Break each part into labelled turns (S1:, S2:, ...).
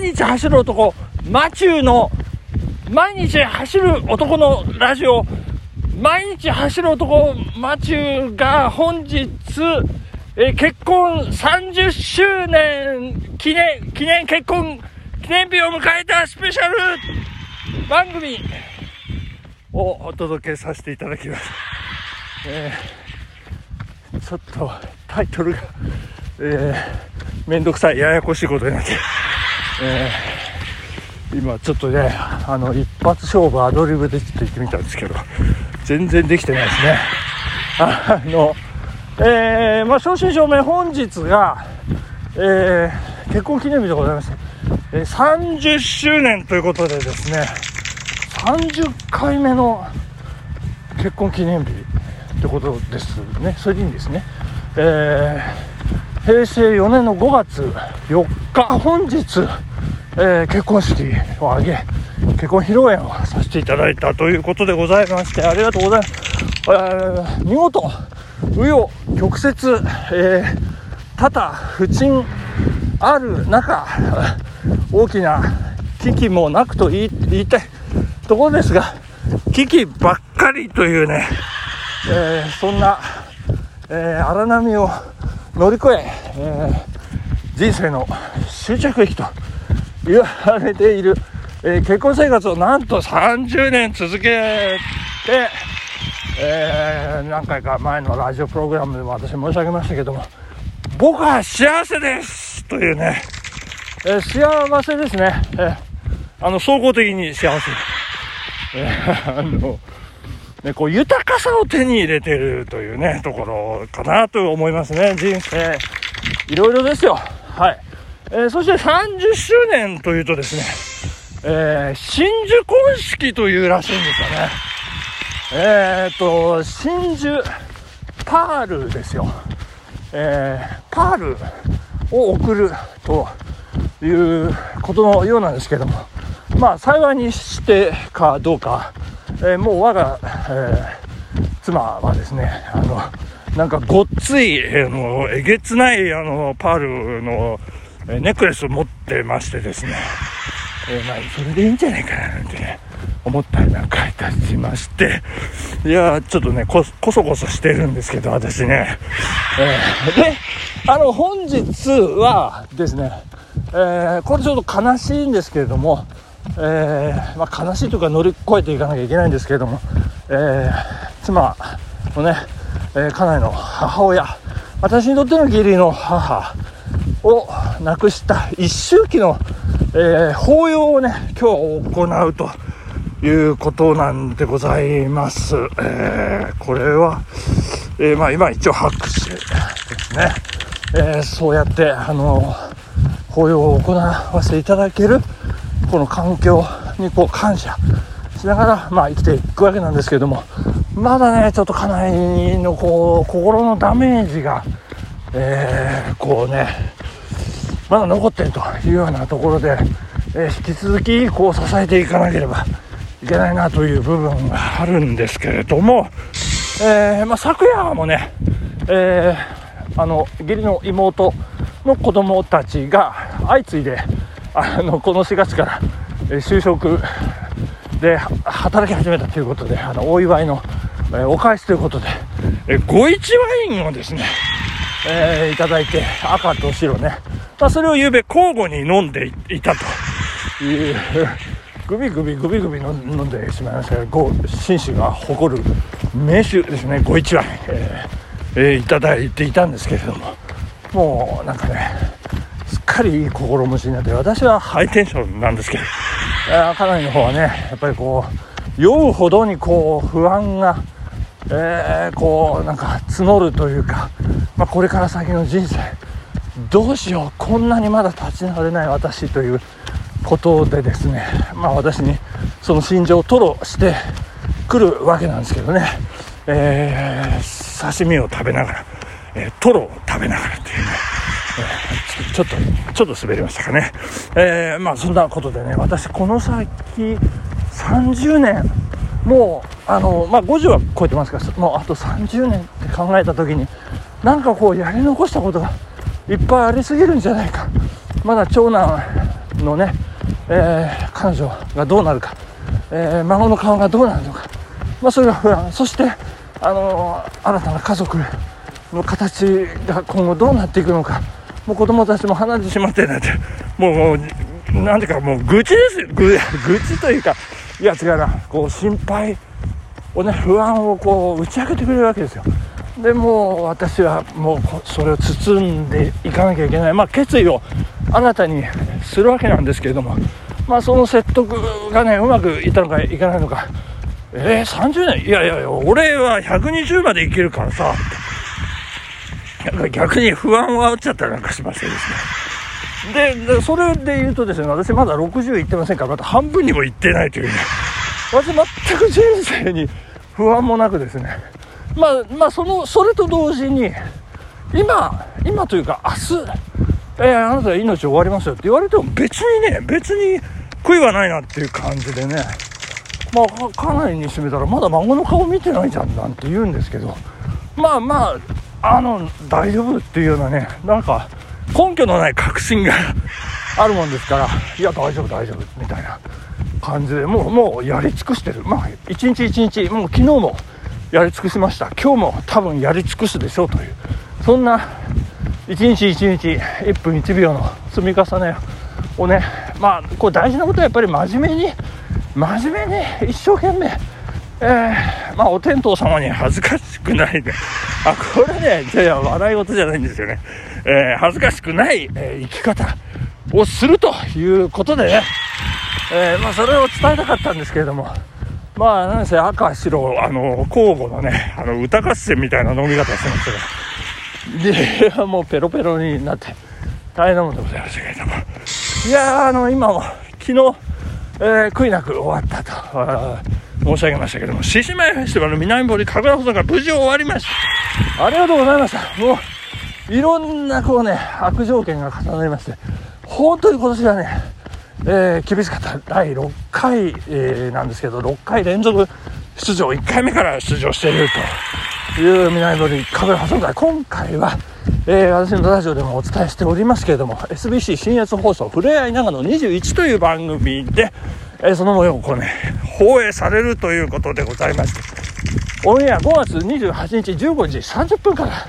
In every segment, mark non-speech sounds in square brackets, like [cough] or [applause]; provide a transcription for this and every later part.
S1: 毎日走る男、マチューの、毎日走る男のラジオ、毎日走る男、マチューが本日、え結婚30周年記念、記念結婚記念日を迎えたスペシャル番組をお届けさせていただきます。えーちょっとタイトルが、えー、めんどくさい、ややこしいことになって、えー今ちょっとね、あの、一発勝負アドリブでちょっと言ってみたんですけど、全然できてないですね。あの、えー、まあ、正真正銘本日が、えー、結婚記念日でございまして、えー30周年ということでですね、30回目の結婚記念日ってことですね。それでいいんですね。えー平成4年の5月4日、本日、えー結婚式を挙げ、結婚披露宴をさせていただいたということでございまして、ありがとうございます。えー見事、紆余曲折、えー多々不沈ある中、大きな危機もなくと言い言いたいところですが、危機ばっかりというね、えーそんな、えー荒波を乗り越ええー人生の終着駅と言われている、えー結婚生活をなんと30年続けて、えー何回か前のラジオプログラムでも私申し上げましたけども、僕は幸せですというね、えー幸せですね。えーあの、総合的に幸せ。えーあの、ね、こう、豊かさを手に入れてるというね、ところかなと思いますね。人生、いろいろですよ。はい。えーそして30周年というとですね、えー真珠婚式というらしいんですよね。えーっと、真珠パールですよ。えーパールを送るということのようなんですけども、まあ幸いにしてかどうか、えーもう我が、えー妻はですね、あの、なんかごっつい、あの、えげつない、あの、パールの、えネックレスを持ってましてですね、えまあ、それでいいんじゃないかななんてね、思ったりなんかいたしまして、いや、ちょっとね、こ、こそこそしてるんですけど、私ね。えーで、あの、本日はですね、えーこれちょっと悲しいんですけれども、えーまあ、悲しいというか乗り越えていかなきゃいけないんですけれども、えー妻のね、えー家内の母親、私にとっての義理の母を亡くした一周期の、えー法要をね、今日行うということなんでございます。えーこれは、えーまあ今一応拍手ですね。えーそうやって、あの法要を行わせていただける、この環境にこう感謝しながら、まあ生きていくわけなんですけれども、まだね、ちょっと家内のこう、心のダメージが、えーこうね、まだ残ってるというようなところで、えー引き続きこう支えていかなければいけないなという部分があるんですけれども、えーまあ、昨夜もね、えあの義理の妹の子供たちが相次いであのこの4月から、就職で働き始めたということであのお祝いの、お返しということで、えー、5一ワインをですねえーいただいて赤と白ね、まあ、それを夕べ交互に飲んでいたと。いうグビグビグビグビ飲んでしまいました。が紳士が誇る名酒ですね。5一ワイン、えーえーいただいていたんですけれども。もうなんかねかり心持ちになって私はハイテンションなんですけど。[laughs] えー家内の方はねやっぱりこう酔うほどにこう不安がえーこうなんか募るというか、まあ、これから先の人生どうしようこんなにまだ立ち直れない私ということでですねまあ私にその心情を吐露してくるわけなんですけどね、えー刺身を食べながら、えートロを食べながらというね、えー [laughs] ちょっとちょっと滑りましたかね、えーまあそんなことでね私この先30年。もうあの、まあ、50は超えてますからもうあと30年って考えた時になんかこうやり残したことがいっぱいありすぎるんじゃないか。まだ長男のね、えー、彼女がどうなるか、えー、孫の顔がどうなるのか、まあ、それが不安。そして、あの新たな家族の形が今後どうなっていくのか。もう子供たちも離れてしまってなんてもうなんていうかもう愚痴ですよ。愚 [laughs] 痴というかいや違うな。こう心配をね不安をこう打ち明けてくれるわけですよ。でもう私はもうそれを包んでいかなきゃいけない、まあ、決意を新たにするわけなんですけれども、まあ、その説得がねうまくいったのかいかないのか。えー、30年いやいやいや俺は120までいけるからさ。なんか逆に不安を煽っちゃったりなんかしましてですねでそれで言うとですね私まだ60いってませんからまた半分にもいってないというね。私全く人生に不安もなくですね。まあまあそのそれと同時に今今というか明日、えー、あなたは命終わりますよって言われても別にね別に悔いはないなっていう感じでね。まあ家内にしてみたらまだ孫の顔見てないじゃんなんて言うんですけど。まあまああの大丈夫っていうようなねなんか根拠のない確信が [laughs] あるもんですからいや大丈夫大丈夫みたいな感じでもうもうやり尽くしてる。まあ一日一日もう昨日もやり尽くしました。今日も多分やり尽くすでしょうというそんな一日一日1分1秒の積み重ねをねまあこれ大事なことはやっぱり真面目に真面目に一生懸命えー、まあお天道様に恥ずかしくないであこれねじゃあ笑い事じゃないんですよね、えー、恥ずかしくない、えー、生き方をするということでね、えまあ、それを伝えたかったんですけれども。まあ、なんせ赤、白、あの、交互のね、あの、歌合戦みたいな飲み方してましたで、もうペロペロになって、大変なもんでございましたけれども。いやあの、今も、昨日、え、悔いなく終わったと、申し上げましたけども、獅子舞フェスティバル南堀神楽細が無事終わりました。ありがとうございました。もう、いろんなこうね、悪条件が重なりまして、本当に今年はね、えー、厳しかった第6回、えー、なんですけど6回連続出場1回目から出場しているという南堀カメラ発会今回は、えー、私のラジオでもお伝えしておりますけれども SBC 新越放送ふれあい長野21という番組で、えー、その模様をこうね放映されるということでございましてオンエア5月28日15時30分から、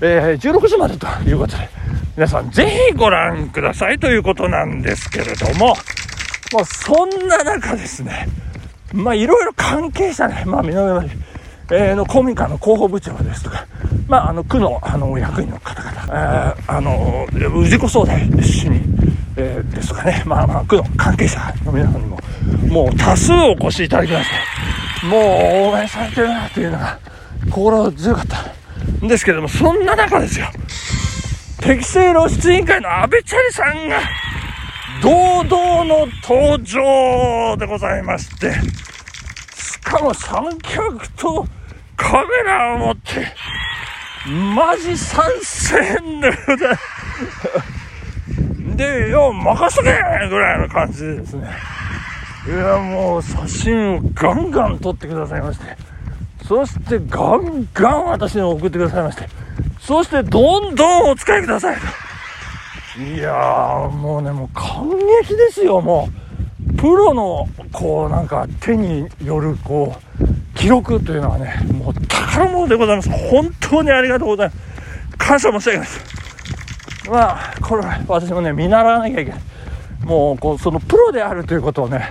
S1: えー、16時までということで皆さんぜひご覧くださいということなんですけれども、まあ、そんな中ですね、まあ、いろいろ関係者ね、まあ、南町、えー、の公民館の広報部長ですとか、まあ、あの、区の、あの、役員の方々、えー、あの、氏子総代主任、えー、ですかね、まあ、まあ、区の関係者の皆さんにも、もう多数お越しいただきまして、もう応援されてるなというのが、心強かったんですけども、そんな中ですよ、適正露出委員会の安倍チャリさんが、堂々の登場でございまして、しかも三脚とカメラを持って、マジ参戦でございます。で、よ、任せとけぐらいの感じでですね。いや、もう写真をガンガン撮ってくださいまして、そしてガンガン私に送ってくださいまして、そしてどんどんお使いください。いやー、もうね、もう感激ですよ、もう。プロの、こう、なんか手による、こう、記録というのはね、もう宝物でございます。本当にありがとうございます。感謝申し上げます。まあ、これ、私もね、見習わなきゃいけない。もう、こう、そのプロであるということをね、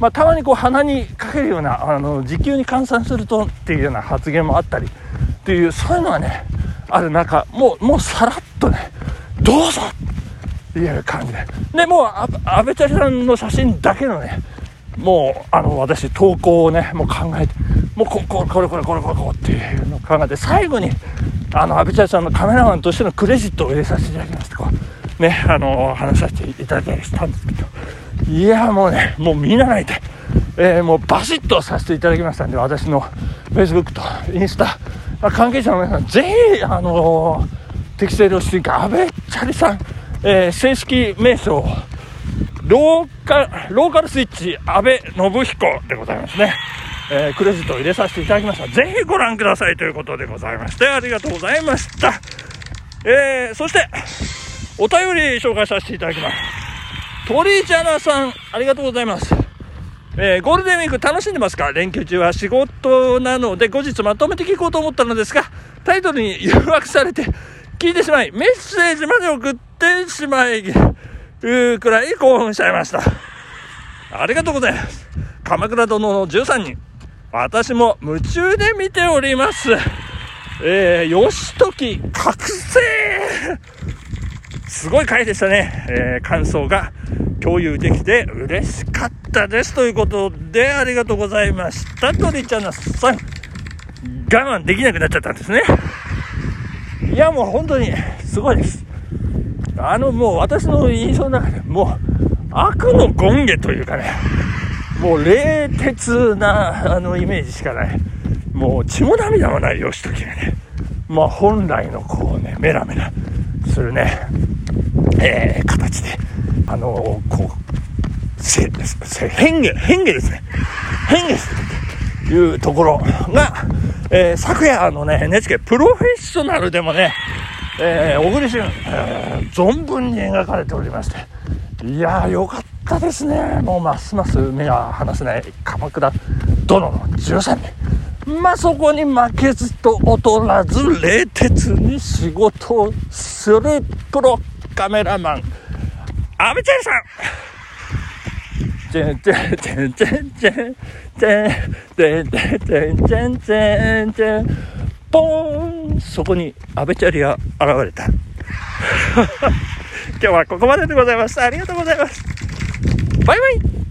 S1: まあ、たまにこう鼻にかけるようなあの時給に換算するとっていうような発言もあったりっていうそういうのはねある中、もう、もうさらっとね、どうぞっていう感じで。で、もう、安倍チャリさんの写真だけのね、もう、あの、私、投稿をね、もう考えて、もうこ、こ、これ、これ、これ、これ、これっていうのを考えて、最後に、あの、安倍チャリさんのカメラマンとしてのクレジットを入れさせていただきまして、こう、ね、あの、話させていただいたりしたんですけど、いや、もうね、もう見習いて、えー、もうバシッとさせていただきましたんで、私の Facebook とインスタ、関係者の皆さん、ぜひ、あの、適正量出委安倍チャリさん、えー、正式名称、ローカローカルスイッチ安倍信彦でございますね。えー、クレジットを入れさせていただきました。ぜひご覧くださいということでございまして、ありがとうございました。えー、そして、お便り紹介させていただきます。鳥ジャナさん、ありがとうございます。えー、ゴールデンウィーク楽しんでますか？連休中は仕事なので後日まとめて聞こうと思ったのですが、タイトルに [laughs] 誘惑されて聞いてしまい、メッセージまで送ってしまい、うーくらい興奮しちゃいました。ありがとうございます。鎌倉殿の13人。私も夢中で見ております。えー、義時覚醒すごい回でしたね。えー、感想が共有できて嬉しかったです。ということで、ありがとうございました。とりちゃんさん、我慢できなくなっちゃったんですね。いや、もう本当に、すごいです。あの、もう私の印象の中でもう、悪の権下というかね、もう冷徹な、あの、イメージしかない。もう血も涙もない義時がね、まあ本来のこうね、メラメラするね、えー、形で、あのー、こう、せ、せ、変化、変化ですね。変化するというところが、えー、昨夜のね、NHK プロフェッショナルでもね、えー、小栗旬、えー、存分に描かれておりまして、いやー、よかったですね。もうますます目が離せない鎌倉殿の13人。まあ、そこに負けずと劣らず、冷徹に仕事をするプロカメラマン、阿部ちゃんさんチェンチェンチェンチェンチェンチェンチェンチェンチェンチェンチェンチェンポーンそこに阿部チャリが現れた今日はここまででございますありがとうございます Bye bye.